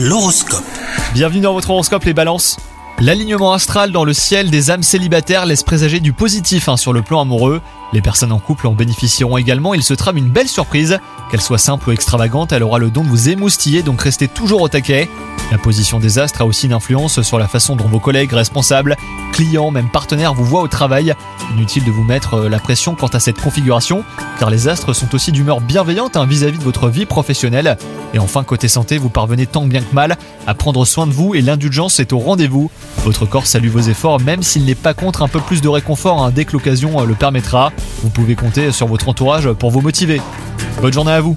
L'horoscope. Bienvenue dans votre horoscope les balances. L'alignement astral dans le ciel des âmes célibataires laisse présager du positif hein, sur le plan amoureux. Les personnes en couple en bénéficieront également, il se trame une belle surprise. Qu'elle soit simple ou extravagante, elle aura le don de vous émoustiller, donc restez toujours au taquet. La position des astres a aussi une influence sur la façon dont vos collègues, responsables, clients, même partenaires vous voient au travail. Inutile de vous mettre euh, la pression quant à cette configuration, car les astres sont aussi d'humeur bienveillante hein, vis-à-vis de votre vie professionnelle. Et enfin, côté santé, vous parvenez tant bien que mal à prendre soin de vous et l'indulgence est au rendez-vous. Votre corps salue vos efforts, même s'il n'est pas contre un peu plus de réconfort hein, dès que l'occasion euh, le permettra. Vous pouvez compter sur votre entourage pour vous motiver. Bonne journée à vous